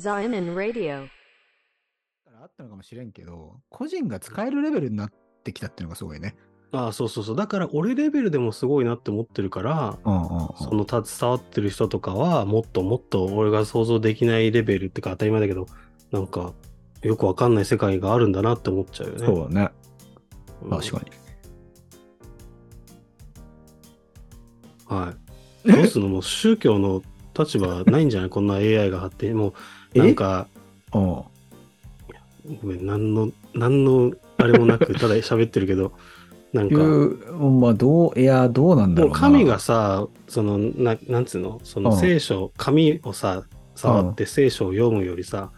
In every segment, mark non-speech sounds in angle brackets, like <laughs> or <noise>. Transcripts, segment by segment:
Zion Radio. あったのかもしれんけど、個人が使えるレベルになってきたっていうのがすごいね。ああ、そうそうそう。だから俺レベルでもすごいなって思ってるから、うんうんうん。その携わってる人とかは、もっともっと俺が想像できないレベルってか当たり前だけど、なんか、よくわかんない世界があるんだなって思っちゃうよね。そうだね。うん確かに。はい。どうすんの？もう宗教の立場ないんじゃない？こんな AI が発展。もう、なんか、うん。ごめん、なんの、なんの、あれもなく、ただ喋ってるけど、<laughs> なんいか、う、まあ、どう、いや、どうなんだろうな。もう神がさ、その、ななんつうの、そのうん聖書、紙をさ、触って聖書を読むよりさ、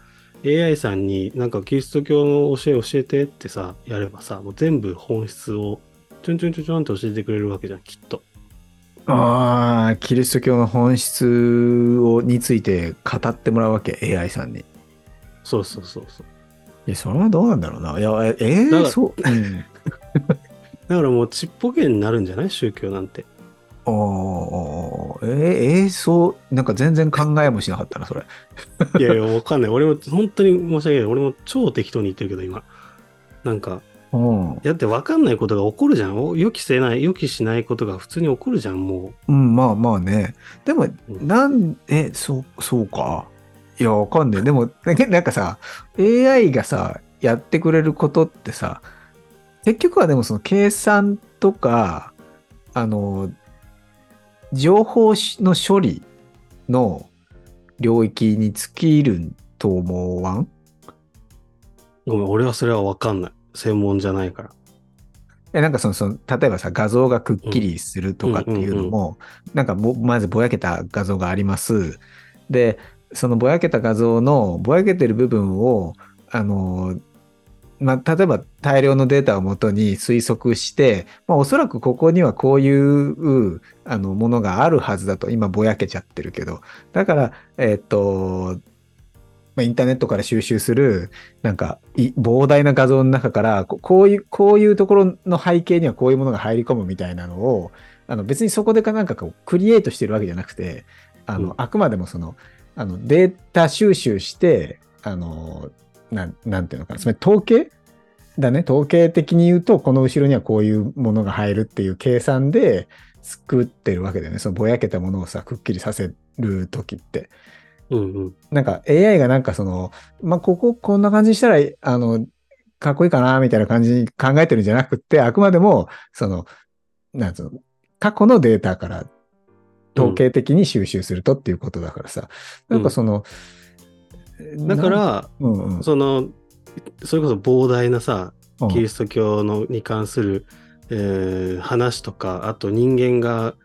AI さんになんかキリスト教の教え教えてってさ、やればさ、もう全部本質をちょんちょんちょんちょんって教えてくれるわけじゃん、きっと。ああ、キリスト教の本質をについて語ってもらうわけ、AI さんに。いそうそうそうそう。や、それはどうなんだろうな。いや、ええだからそう。うん。<laughs> だからもうちっぽけになるんじゃない宗教なんて。ああ、ええそう、なんか全然考えもしなかったな、それ。いやいや、わかんない。俺も本当に申し訳ない。俺も超適当に言ってるけど、今。なんか、うん。だってわかんないことが起こるじゃん。お予期せない、予期しないことが普通に起こるじゃん、もうん、まあまあね。でも、うんなん、え、そう、そうか？いや、わかんない。でも、なんかさ、AI がさ、やってくれることってさ、結局はでもその計算とか、あの、情報の処理の領域に尽きると思わん？う。ごめん、俺はそれはわかんない。専門じゃないから。えなんかそのその例えばさ画像がくっきりするとかっていうのも、なんかぼまずぼやけた画像があります。でそのぼやけた画像のぼやけてる部分をあのまあ、例えば大量のデータをもとに推測して、まあ、おそらくここにはこういうあのものがあるはずだと今ぼやけちゃってるけどだからえっ、とまあ、インターネットから収集するなんかい膨大な画像の中からここういうこういうところの背景にはこういうものが入り込むみたいなのをあの別にそこでかなんかこうクリエイトしてるわけじゃなくてあの、うん。あくまでもそのあのデータ収集してあのなんなんていうのかなつまり統計？だね。統計的に言うとこの後ろにはこういうものが入るっていう計算で作ってるわけだよね。そのぼやけたものをさくっきりさせる時って。うんうん。なんか AI がなんかその、まあ、こここんな感じにしたら、あの、かっこいいかな、みたいな感じに考えてるんじゃなくって、あくまでも、その、なんつうの、過去のデータから統計的に収集するとっていうことだからさ、うんなんかその、だかなん、ら、うんうん、その、それこそ膨大なさ、うん。キリスト教のに関する、えー話とか、あと人間が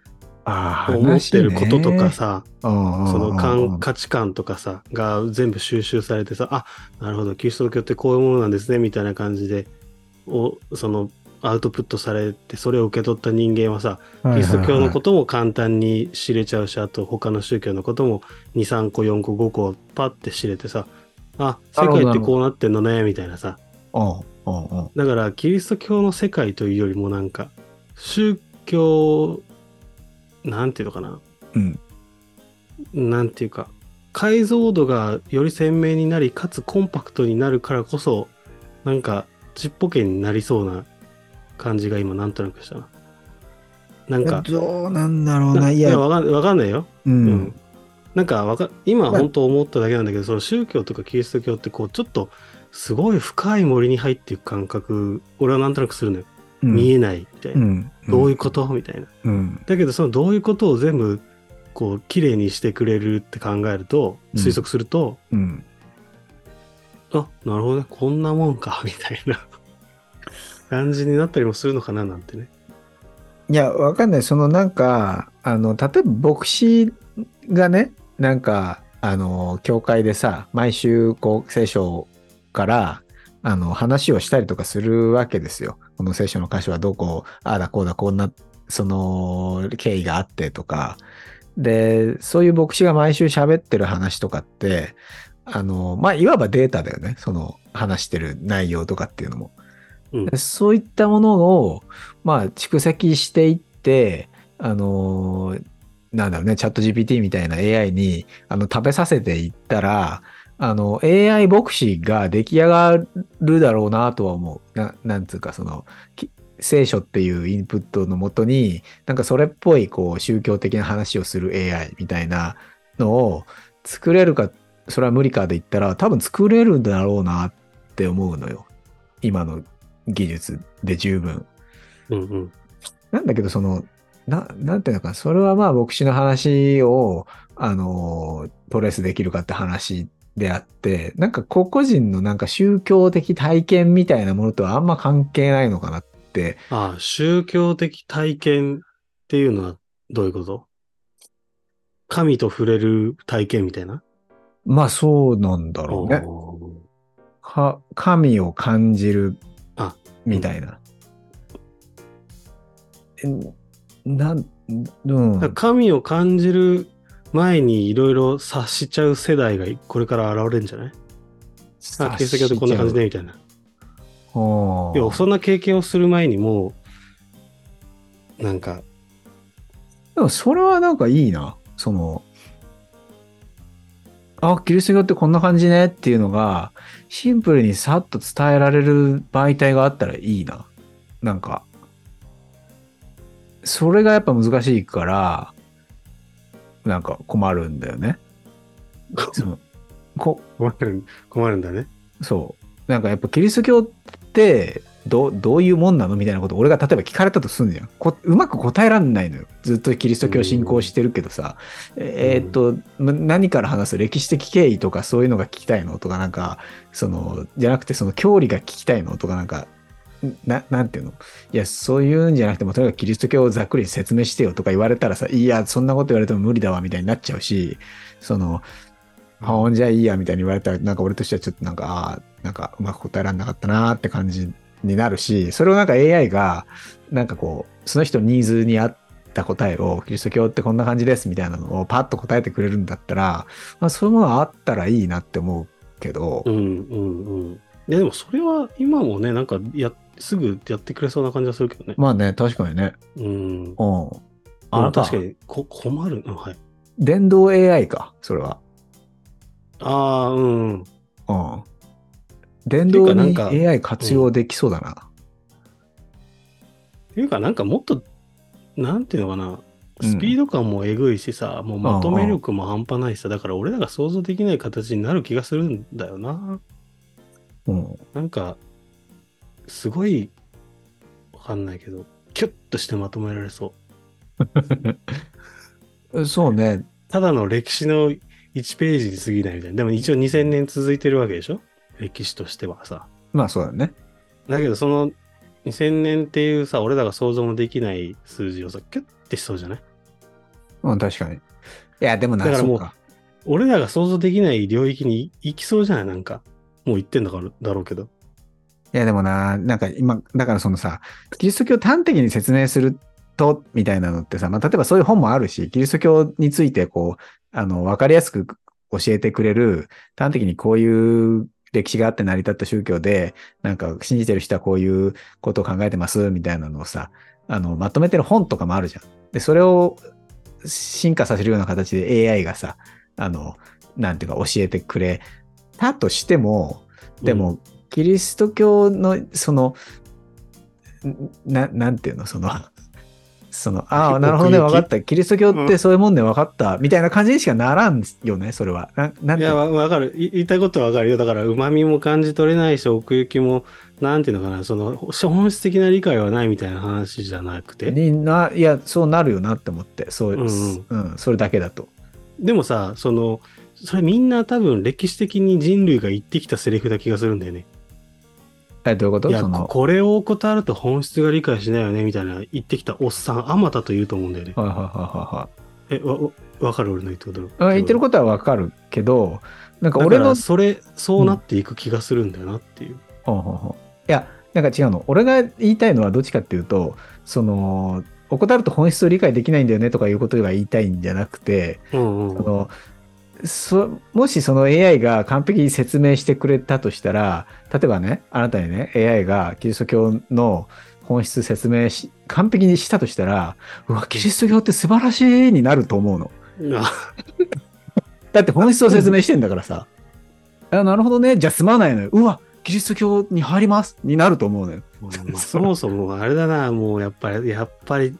思ってることとか、さ、話ねその価値観とかさ、が全部収集されてさ、あ、なるほど、キリスト教ってこういうものなんですね、みたいな感じで、おその、アウトプットされて、それを受け取った人間はさ、キリスト教のことも簡単に知れちゃうし、あと他の宗教のことも2、3個、4個、5個パッて知れてさ、あ、世界ってこうなってんのね、みたいなさ。だから、キリスト教の世界というよりもなんか、宗教、なんていうのかな。うんなんていうか、解像度がより鮮明になり、かつコンパクトになるからこそ、なんか、ちっぽけになりそうな感じが今、なんとなくしたな。なんか、どうなんだろうな、ないや、わかかんないよ。ううんん。なんかわか、今まあ本当思っただけなんだけど、その宗教とかキリスト教って、こう、ちょっと、すごい深い森に入っていく感覚、俺はなんとなくするのよ。うん見えないみたいな。うん、どういうこと？みたいな。うん。だけどそのどういうことを全部こう綺麗にしてくれるって考えるとうん。推測すると、うん。あなるほどね。こんなもんか。<laughs> みたいな。感じになったりもするのかな？なんてね。いや、わかんない。そのなんか、あの、例えば牧師がね、なんか、あの、教会でさ、毎週、こう、聖書から、あの、話をしたりとかするわけですよ。この聖書の箇所はどこ、ああだこうだ、こんな、その、経緯があってとか。で、そういう牧師が毎週喋ってる話とかって、あの、まあ、いわばデータだよね。その、話してる内容とかっていうのも。うんでそういったものを、まあ、蓄積していって、あのーなんだろうね、チャット GPT みたいな AI にあの食べさせていったら、あの、AI 牧師が出来上がるだろうなとは思う。ななんつうか、その、き聖書っていうインプットのもとに、なんかそれっぽい、こう、宗教的な話をする AI みたいなのを作れるか、それは無理かで言ったら、多分作れるんだろうなって思うのよ。今の技術で十分。うんうん。なんだけど、その、な、なんていうのかな、それはまあ牧師の話を、あの、トレースできるかって話であって、なんか個々人のなんか宗教的体験みたいなものとはあんま関係ないのかなって、ああ、宗教的体験っていうのはどういうこと？神と触れる体験みたいな？まあそうなんだろうね。か神を感じるあみたいな。えなん、うん。だから神を感じる前にいろいろ察しちゃう世代がこれから現れるんじゃない？あ、キリスト教ってこんな感じでみたいな。あ要はそんな経験をする前にもう、なんか、でもそれはなんかいいな。その、あ、キリスト教ってこんな感じねっていうのが、シンプルにさっと伝えられる媒体があったらいいな。なんか、それがやっぱ難しいから、なんか困るんだよね。その <laughs> こ困る、困るんだね。そう。なんかやっぱキリスト教ってどどういうもんなのみたいなことを俺が例えば聞かれたとすんじゃんこ。うまく答えらんないのよ。ずっとキリスト教信仰してるけどさ。えーっと、ま何から話す？歴史的経緯とかそういうのが聞きたいの？とかなんか、その、じゃなくてその教理が聞きたいの？とかなんか、ななんていうの？いや、そういうんじゃなくても、とにかくキリスト教をざっくり説明してよとか言われたらさ、いや、そんなこと言われても無理だわみたいになっちゃうし、その、あほんじゃいいやみたいに言われたら、なんか俺としてはちょっとなんか、ああ、なんかうまく答えられなかったなーって感じになるし、それをなんか AI が、なんかこう、その人のニーズに合った答えを、キリスト教ってこんな感じですみたいなのをパッと答えてくれるんだったら、まあそういうものがあったらいいなって思うけど。う、んうんうん。いやでもそれは今もね、なんかや、すぐやってくれそうな感じはするけどね。まあね、確かにね。うん。うん。あ確かにこ困る。うんはい。電動 AI か、それは。ああ、うん。うん。電動 AI 活用できそうだな。っていうか、なんかもっと、なんていうのかな、うんスピード感もえぐいしさ、もうまとめ力も半端ないしさ、だから俺らが想像できない形になる気がするんだよな。うん。なんか、すごい、わかんないけど、キュッとしてまとめられそう。<laughs> そうね。ただの歴史の1ページに過ぎないみたいな。でも一応2000年続いてるわけでしょ？歴史としてはさ。まあそうだね。だけどその2000年っていうさ、俺らが想像もできない数字をさ、キュッてしそうじゃない？うん、確かに。いや、でもな、だからもうそうか俺らが想像できない領域に行きそうじゃない？なんか。もう行ってんだから、だろうけど。いや、でもな、なんか今、だからそのさ、キリスト教端的に説明すると、みたいなのってさ、まあ、例えばそういう本もあるし、キリスト教について、こう、あの、わかりやすく教えてくれる、端的にこういう歴史があって成り立った宗教で、なんか信じてる人はこういうことを考えてます、みたいなのをさ、あの、まとめてる本とかもあるじゃん。で、それを進化させるような形で AI がさ、あの、なんていうか教えてくれたとしても、でも、キリスト教の、その、んな、なんていうの、その、その、ああ、なるほどね、分かった。キリスト教ってそういうもんで分かった、みたいな感じにしかならんよね、それは。ないや、ていうのわわかる。い言いたいことはわかるよ。だから、旨味も感じ取れないし、奥行きも、なんていうのかな、その、本質的な理解はないみたいな話じゃなくて？にな、いや、そうなるよなって思って、そう、うんうんうん、それだけだと。でもさ、その、それみんな多分歴史的に人類が言ってきたセリフな気がするんだよね。え、どういうこと？いや、その、これを怠ると本質が理解しないよね、みたいな言ってきたおっさん、あまたと言うと思うんだよね。はいはいはえ、わ、わわかる俺の言ってること？いはいはい。言ってることは分かるけど、なんかだ俺のそれ、そうなっていく気がするんだよなっていう。ほうほうほういや、なんか違うの。俺が言いたいのはどっちかっていうと、その、怠ると本質を理解できないんだよねとかいうことが言いたいんじゃなくて、うんうん。そのそもしその AI が完璧に説明してくれたとしたら、例えばね、あなたにね、AI がキリスト教の本質説明し、完璧にしたとしたら、うわ、キリスト教って素晴らしいになると思うの。あ <laughs> だって本質を説明してんだからさ。あなるほどね。じゃあ済まないのよ。うわ、キリスト教に入りますになると思うのよ。そもそもあれだな、もうやっぱり、やっぱり、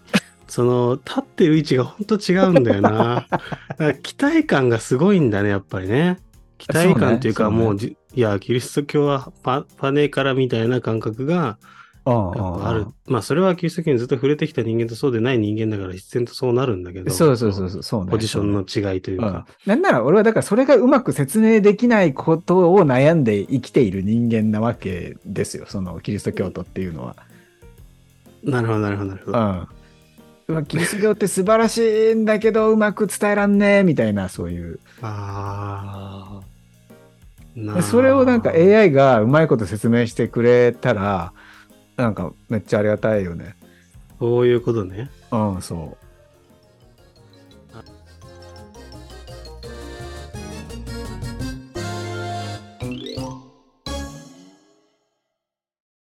その、立ってる位置が本当違うんだよな。<laughs> 期待感がすごいんだね、やっぱりね。期待感っていうか、そうねもうじ、いや、キリスト教はパパネからみたいな感覚がある。まあ、それはキリスト教にずっと触れてきた人間とそうでない人間だから必然とそうなるんだけど。そうそうそうそう。そうねポジションの違いといううんか。なんなら俺はだからそれがうまく説明できないことを悩んで生きている人間なわけですよ。そのキリスト教徒っていうのは。なるほど、なるほど、なるほど。うん。うわキリスト教って素晴らしいんだけどうまく伝えらんねえみたいなそういう。ああ。なそれをなんか AI がうまいこと説明してくれたらなんかめっちゃありがたいよね。そういうことね。うん、そ